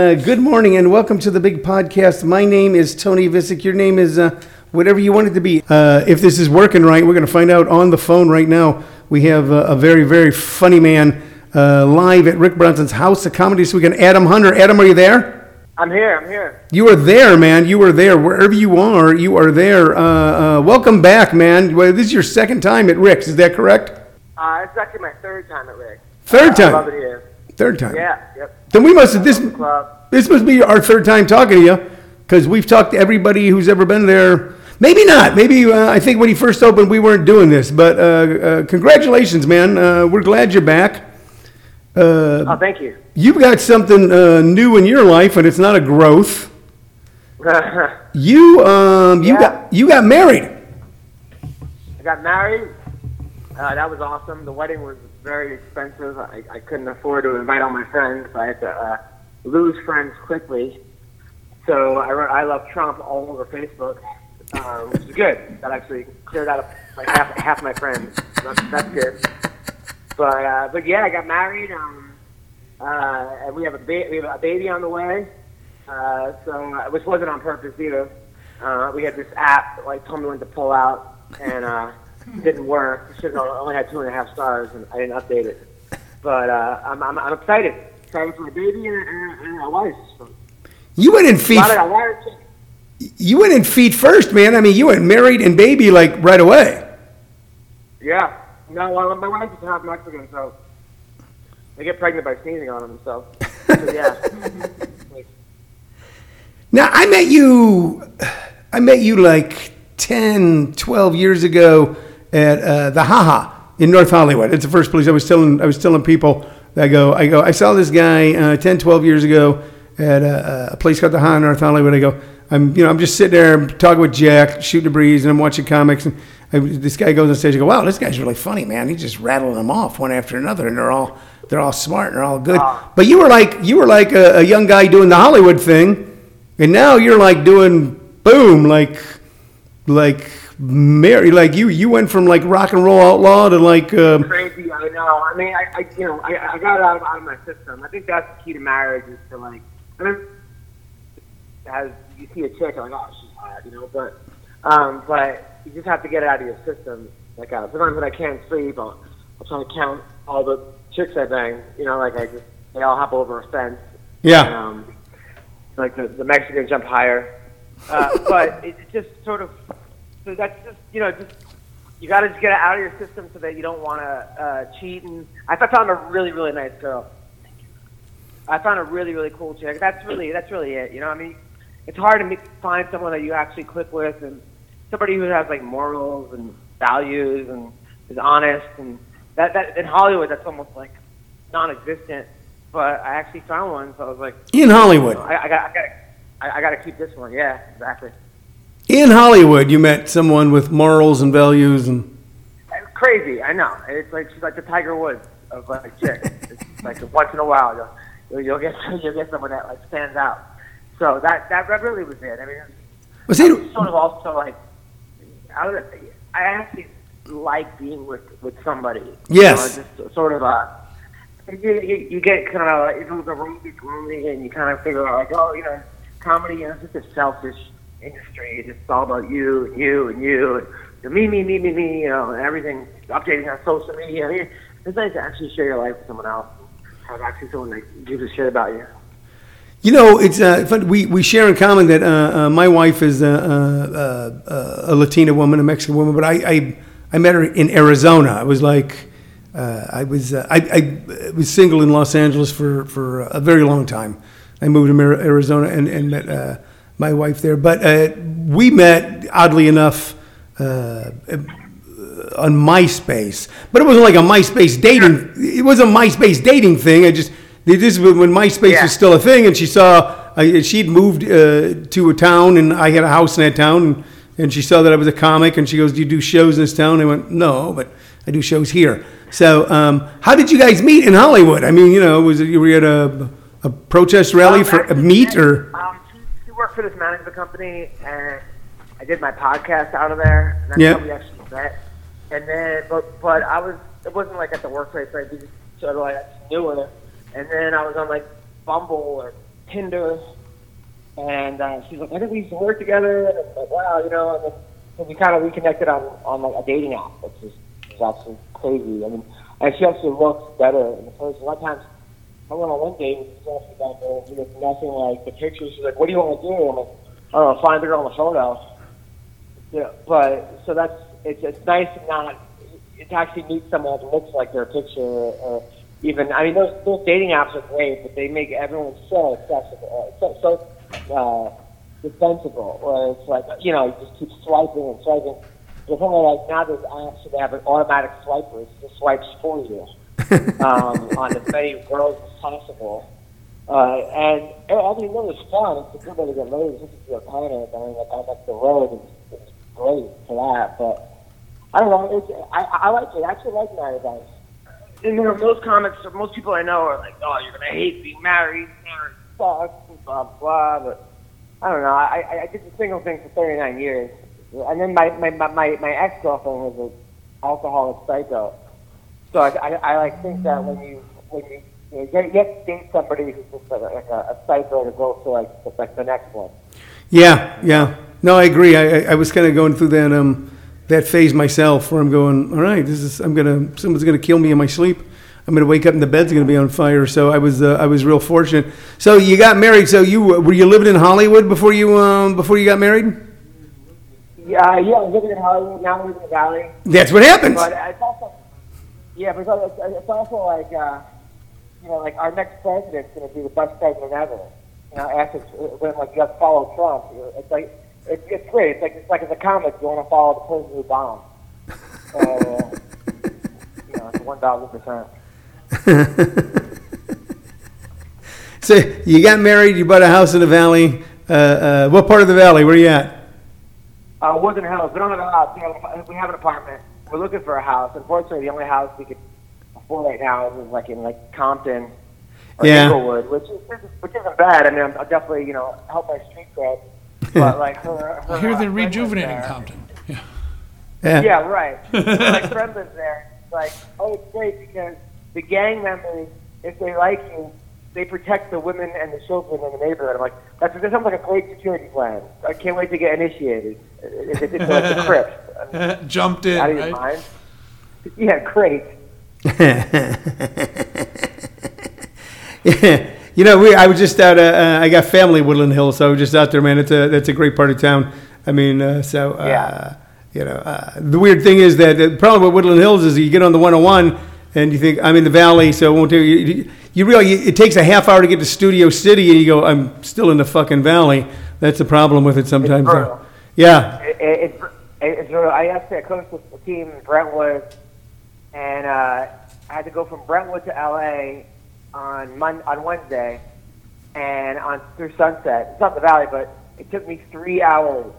Uh, good morning and welcome to the big podcast. My name is Tony Vicich. Your name is uh, whatever you want it to be. Uh, if this is working right, we're going to find out on the phone right now. We have uh, a very, very funny man uh, live at Rick Bronson's House of Comedy this weekend. Adam Hunter. Adam, are you there? I'm here. I'm here. You are there, man. You are there. Wherever you are, you are there. Uh, uh, welcome back, man. Well, this is your second time at Rick's. Is that correct? Uh, it's actually my third time at Rick. Third I love time. it here. Third time. Yeah. Yep. Then we must this. Love the club. This must be our third time talking to you because we've talked to everybody who's ever been there. Maybe not. Maybe uh, I think when he first opened, we weren't doing this. But uh, uh, congratulations, man. Uh, we're glad you're back. Uh, Oh, thank you. you've got something uh, new in your life, and it's not a growth. I You um, you Yeah. got you got married. I got married. Uh, that was awesome. The wedding was very expensive. I, I couldn't afford to invite all my friends. So I had to uh, lose friends quickly. So I wrote "I love Trump" all over Facebook, uh, which is good. That actually cleared out like half half my friends. That's, that's good. But uh, but yeah, I got married. Um, uh, and we have a ba- we have a baby on the way. Uh, so uh, which wasn't on purpose either. Uh, we had this app that like told me when to pull out, and uh, didn't work. It should have only had two and a half stars, and I didn't update it. But uh, I'm, I'm I'm excited. Excited for my baby and, and, and my wife. So, You went in feet. lot of, a lot of You went in feet first, man. I mean, you went married and baby like right away. yeah. No, well, my wife is half Mexican, so I get pregnant by sneezing on them. So, so yeah. Now, I met you, I met you like 10, 12 years ago at uh, the Haha in North Hollywood. It's the first place I was telling, I was telling people, I go, I go, I saw this guy uh, 10, 12 years ago at a, a place called the Haha in North Hollywood. I go, I'm, you know, I'm just sitting there talking with Jack, shooting the breeze, and I'm watching comics. And I, this guy goes on stage. I go, wow, this guy's really funny, man. He's just rattling them off one after another, and they're all, they're all smart and they're all good. But you were like, you were like a, a young guy doing the Hollywood thing. And now you're like doing boom, like like Mary, like you you went from like rock and roll outlaw to like uh, crazy. I know. I mean, I, I you know, I, I got it out of, out of my system. I think that's the key to marriage is to like, I mean, as you see a chick, I'm like, oh, she's hot, you know, but, um, but you just have to get it out of your system. Like, uh, sometimes when I can't sleep, I'll, I'll try to count all the chicks I bang. You know, like I just, they all hop over a fence. yeah. Um, like the, the Mexican jump higher. Uh, but it just sort of, so that's just, you know, just, you got to just get it out of your system so that you don't want to uh, cheat. And I found a really, really nice girl. I found a really, really cool chick. That's really, that's really it. You know, I mean, it's hard to meet, find someone that you actually click with and somebody who has like morals and values and is honest. And that, that in Hollywood, that's almost like non-existent. But I actually found one, so I was like, In Hollywood, I, I got, I got, I, I got to keep this one. Yeah, exactly. In Hollywood, you met someone with morals and values, and It's crazy. I know. It's like she's like the Tiger Woods of like chicks. it's like once in a while you'll, you'll get you'll get someone that like stands out. So that that, really was it. I mean, was he? was sort of also like, I, was, I actually like being with with somebody. Yes. You know, just sort of uh You, you, you get kind of like, it was a lonely, lonely, and you kind of figure out like, oh, you know, comedy, you know, just a selfish industry. It's all about you and you and you and me, me, me, me, me, you know, and everything updating on social media. It's nice to actually share your life with someone else. Have actually someone that gives a shit about you. You know, it's uh, fun. We, we share in common that uh, uh, my wife is uh, uh, a Latina woman, a Mexican woman, but I, I, I met her in Arizona. I was like, uh, I was uh, I, I was single in Los Angeles for, for a very long time. I moved to Arizona and, and met uh, my wife there. But uh, we met, oddly enough, uh, on MySpace, but it wasn't like a MySpace dating. It was a MySpace dating thing. I just this was when MySpace Yeah. was still a thing, and she saw I, she'd moved uh, to a town, and I had a house in that town, and, and she saw that I was a comic, and she goes, "Do you do shows in this town?" I went, "No, but I do shows here." So, um, how did you guys meet in Hollywood? I mean, you know, was it you were at a, a protest rally Um, for a meet or? Um, she, she worked for this management company, and I did my podcast out of there. And that's Yeah. how we actually met. And then, but but I was it wasn't like at the workplace. Right? We just sort of like knew her. And then I was on like Bumble or Tinder, and uh, she's like, I think we used to work together. And I'm like, wow, you know, and then, so we kind of reconnected on on like a dating app, which is, is actually crazy. I mean, and she actually looks better in the person. A lot of times, I went on one date and she's asking about the, you know, nothing like the pictures. She's like, what do you want to do? I'm like, I don't know, find the girl in the photo. Yeah, but so that's it's it's nice to not to actually meet someone that looks like their picture or even I mean those those dating apps are great, but they make everyone so accessible, so so uh, defensible. Where it's like you know you just keep swiping and swiping. There's only like now there's apps that have an automatic swiper. It just swipes for you um, on as many girls as possible. Uh, and I mean, it was fun. It's a good way to get laid. Just to your partner. I mean, like, that's the road. It's, it's great for that. But I don't know. It's, I, I like it. I actually like married guys. And, you know, most comics, most people I know are like, oh, you're going to hate being married. Marriage sucks, and blah, blah. But I don't know. I, I, I did the single thing for 39 years. And then my, my, my, my ex-girlfriend was an alcoholic psycho. So I, I, I like think that when you, when you, you know, get, get date somebody who's just like a, like a, a psycho to go to like, to, like the next one. Yeah, yeah. No, I agree. I, I, I was kind of going through that um that phase myself, where I'm going, all right, this is I'm gonna someone's gonna kill me in my sleep. I'm gonna wake up and the bed's gonna be on fire. So I was uh, I was real fortunate. So you got married. So you were you living in Hollywood before you um before you got married? Yeah, yeah, I'm living in Hollywood, now I live in the Valley. That's what happens. But it's also, yeah, but it's, it's also like, uh, you know, like our next president's going to be the best president ever. You know, after when like you have to follow Trump, it's like it's, it's great. It's like it's like as a comic, you want to follow the person who bombed. So, you know, it's one thousand percent. So you got married. You bought a house in the valley. Uh, uh, what part of the valley? Where you at? Uh, Woodland Hills. We don't have a house. We have an apartment. We're looking for a house. Unfortunately, the only house we could afford right now is like in like Compton or Yeah. Inglewood, which is which isn't bad. I mean, I'm, I'll definitely you know help my street cred. But like her, her I hear they're rejuvenating. Compton. Yeah. Yeah. Yeah, right. my friend lives there. It's like, oh, it's great because the gang members, if they like you, they protect the women and the children in the neighborhood. I'm like, that's that sounds like a great security plan. I can't wait to get initiated. It's, it's, it's like the Crips. I mean, Jumped in, out of your right? mind. Yeah, great. Yeah. You know, we, I was just out, uh, uh, I got family Woodland Hills, so I was just out there, man. It's a, that's a great part of town. I mean, uh, so, uh, Yeah. you know, uh, the weird thing is that the problem with Woodland Hills is you get on the 101 and you think, I'm in the valley, so it won't take you, you realize it takes a half hour to get to Studio City and you go, I'm still in the fucking valley. That's the problem with it sometimes. brutal. yeah. It, it, it's. I actually I coached with a team in Brentwood, and uh, I had to go from Brentwood to LA on Mon- on Wednesday, and on through Sunset. It's not the Valley, but it took me three hours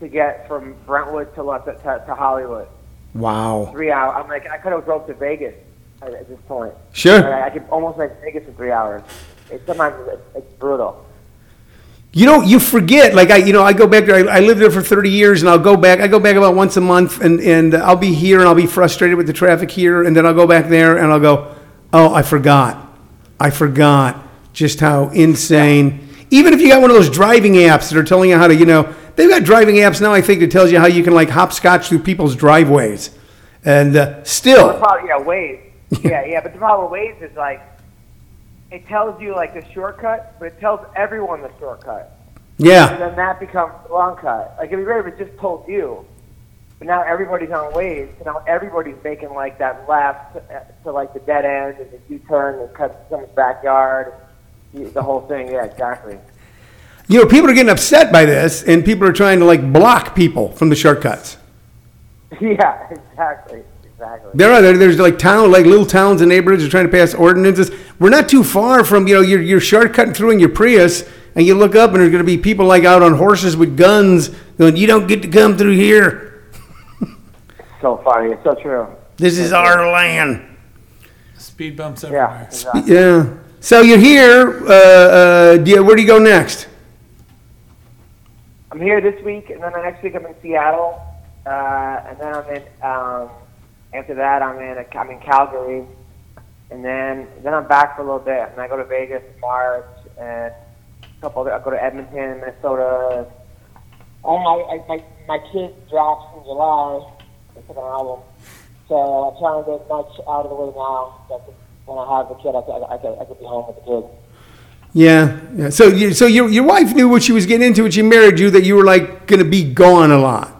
to get from Brentwood to to, to Hollywood. Wow. Three hours. I'm like I could have drove to Vegas at, at this point. Sure. I, I could almost make Vegas in three hours. It, sometimes it's, it's brutal. You know, you forget. Like I, you know, I go back there. I, I lived there for thirty years, and I'll go back. I go back about once a month, and and I'll be here, and I'll be frustrated with the traffic here, and then I'll go back there, and I'll go, oh, I forgot, I forgot just how insane. Even if you got one of those driving apps that are telling you how to, you know, they've got driving apps now. I think that tells you how you can like hopscotch through people's driveways, and uh, still, problem, yeah, Waze. yeah, yeah, but the problem with Waze is like, it tells you like the shortcut, but it tells everyone the shortcut, Yeah. and then that becomes the long cut. Like it'd be great if it just told you, but now everybody's on Waze, so now everybody's making like that left uh, to like the dead end and the U-turn and cut someone's backyard, the whole thing. Yeah, exactly. You know, people are getting upset by this, and people are trying to like block people from the shortcuts. yeah, exactly, exactly. There are there, there's like town like little towns and neighborhoods are trying to pass ordinances. We're not too far from you know you're you're shortcutting through in your Prius and you look up and there's going to be people like out on horses with guns going you don't get to come through here. So funny. It's so true. This is our land. Speed bumps Yeah, everywhere. exactly. Yeah. So you're here. Uh, uh, do you, where do you go next? I'm here this week, and then the next week I'm in Seattle, uh, and then I'm in. Um, after that, I'm in. I'm in Calgary, and then then I'm back for a little bit, and I go to Vegas in March, and a couple. Other, I go to Edmonton, Minnesota. I don't. I, I, my my kid drops in July. The second album. So I'm trying to get much out of the way now. So when I have the kid, I I could, I could be home with the kid. Yeah, yeah. So, you, so your your wife knew what she was getting into when she married you. That you were like going to be gone a lot.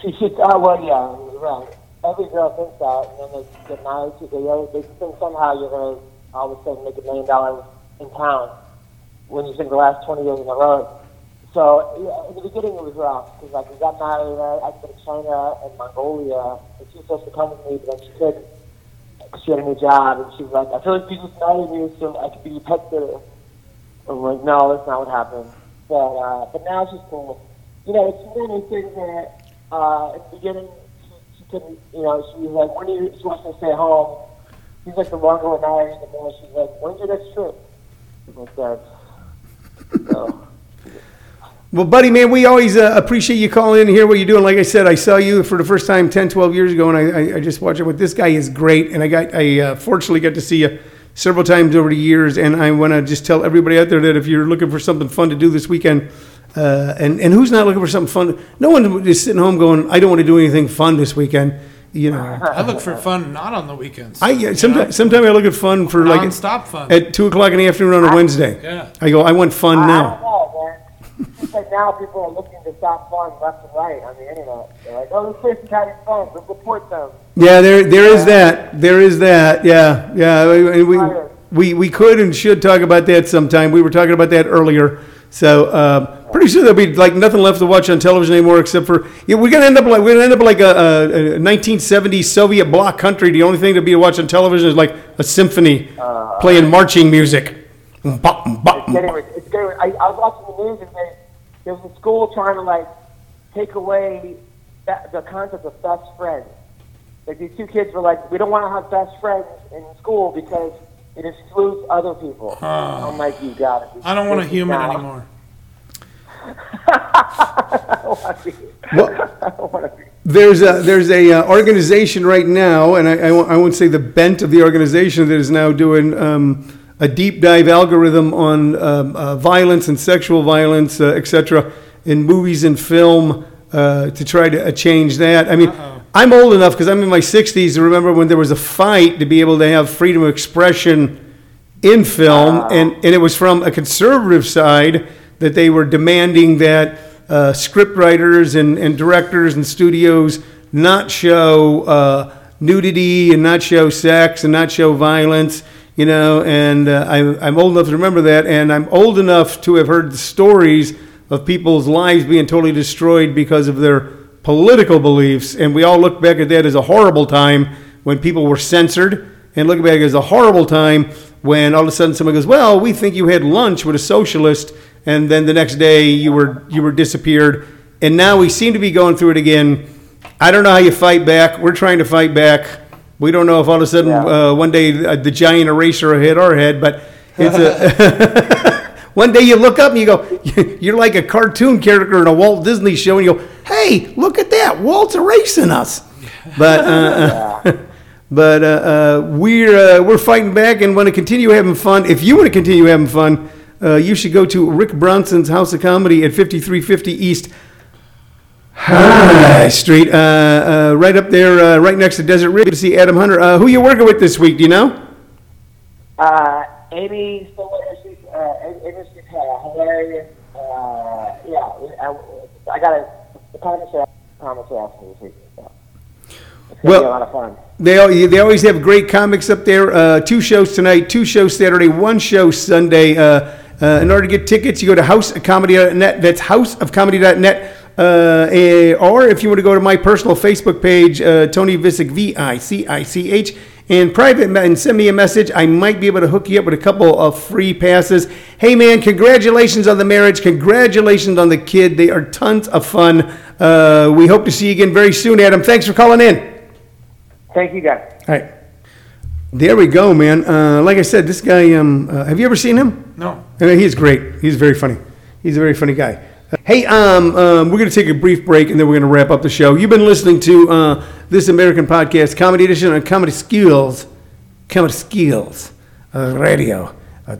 She should. Oh well, yeah, right. Every girl thinks that, and then they get married. Oh, they always think somehow you're gonna all of a sudden make a million dollars in town when you spend the last twenty years on the road. So yeah, in the beginning it was rough because like we got married. I could go to China and Mongolia, and she was supposed to come with me, but then she couldn't. She had a new job, and she was like, "I feel like people married you so I could be your pet sitter." I'm like, "No, that's not what happened." But uh, but now she's cool. You know, it's one of those things that uh, at the beginning she, she couldn't. You know, she was like, "When you?" She wants to stay home. She's like, the longer we're married, the more she's like, "When's your next trip?" I'm like that. So. Well, buddy, man, we always uh, appreciate you calling in and hear what you're doing. Like I said, I saw you for the first time 10, 12 years ago, and I, I, I just watched it. But this guy is great, and I got I uh, fortunately got to see you several times over the years. And I want to just tell everybody out there that if you're looking for something fun to do this weekend, uh, and and who's not looking for something fun? No one is sitting home going, I don't want to do anything fun this weekend. You know, I look for fun not on the weekends. I yeah, sometimes sometimes I look at fun for like Non-stop fun. at two o'clock in the afternoon on a Wednesday. Yeah. I go, I want fun I now. don't know, man. It's like now people are looking to stop fun left and right on the internet. They're like, oh, this is having fun. Let's report them. Yeah, there there is that. There is that. Yeah, yeah. We we, we we could and should talk about that sometime. We were talking about that earlier. So uh, pretty soon there'll be like nothing left to watch on television anymore except for yeah, we're gonna end up like we're gonna end up like a, a, a 1970s Soviet bloc country. The only thing to be to watch on television is like a symphony playing marching music. It's getting, it's getting, I, I was watching the news and they, there was a school trying to like take away that, the concept of best friends. Like these two kids were like, we don't want to have best friends in school because it excludes other people. I'm like, you got it. I don't want a human anymore. I don't want to be. Well- I don't want to be. There's a there's a uh, organization right now, and I, I, won't, I won't say the bent of the organization that is now doing um, a deep dive algorithm on um, uh, violence and sexual violence, uh, etc., in movies and film uh, to try to uh, change that. I mean, I'm old enough because I'm in my 60s to remember when there was a fight to be able to have freedom of expression in film, and, and it was from a conservative side that they were demanding that uh, scriptwriters and, and directors and studios not show uh, nudity and not show sex and not show violence, you know. And uh, I'm, I'm old enough to remember that, and I'm old enough to have heard the stories of people's lives being totally destroyed because of their political beliefs. And we all look back at that as a horrible time when people were censored, and look back as a horrible time when all of a sudden someone goes, "Well, we think you had lunch with a socialist," and then the next day you were you were disappeared. And now we seem to be going through it again. I don't know how you fight back. We're trying to fight back. We don't know if all of a sudden Yeah. uh, one day uh, the giant eraser hit our head, but it's a. One day you look up and you go, you're like a cartoon character in a Walt Disney show, and you go, "Hey, look at that! Walt's erasing us." But uh, uh, but uh, uh, we're uh, we're fighting back and want to continue having fun. If you want to continue having fun, uh, you should go to Rick Bronson's House of Comedy at 5350 East High Street, uh, uh, right up there, uh, right next to Desert Ridge. To see Adam Hunter. Uh, who you working with this week? Do you know? Uh, Amy, so what is she? Uh, Amy, uh, hilarious. Uh, yeah, I, I got a the show. Comic show after this week. So. It's Well- be a lot of fun. They, al- they always have great comics up there. Uh, two shows tonight, two shows Saturday, one show Sunday. Uh, uh, in order to get tickets, you go to houseofcomedy.net. That's houseofcomedy.net. Uh, or if you want to go to my personal Facebook page, uh, Tony Vicich, V I C I C H, and private and send me a message. I might be able to hook you up with a couple of free passes. Hey man, congratulations on the marriage. Congratulations on the kid. They are tons of fun. Uh, we hope to see you again very soon, Adam. Thanks for calling in. Thank you, guys. All right. There we go, man. Uh, like I said, this guy, um, uh, have you ever seen him? No. I mean, he's great. He's very funny. He's a very funny guy. Hey, um, um, we're going to take a brief break and then we're going to wrap up the show. You've been listening to uh, This American Podcast, Comedy Edition on Comedy Skills, Comedy Skills uh, Radio. Uh,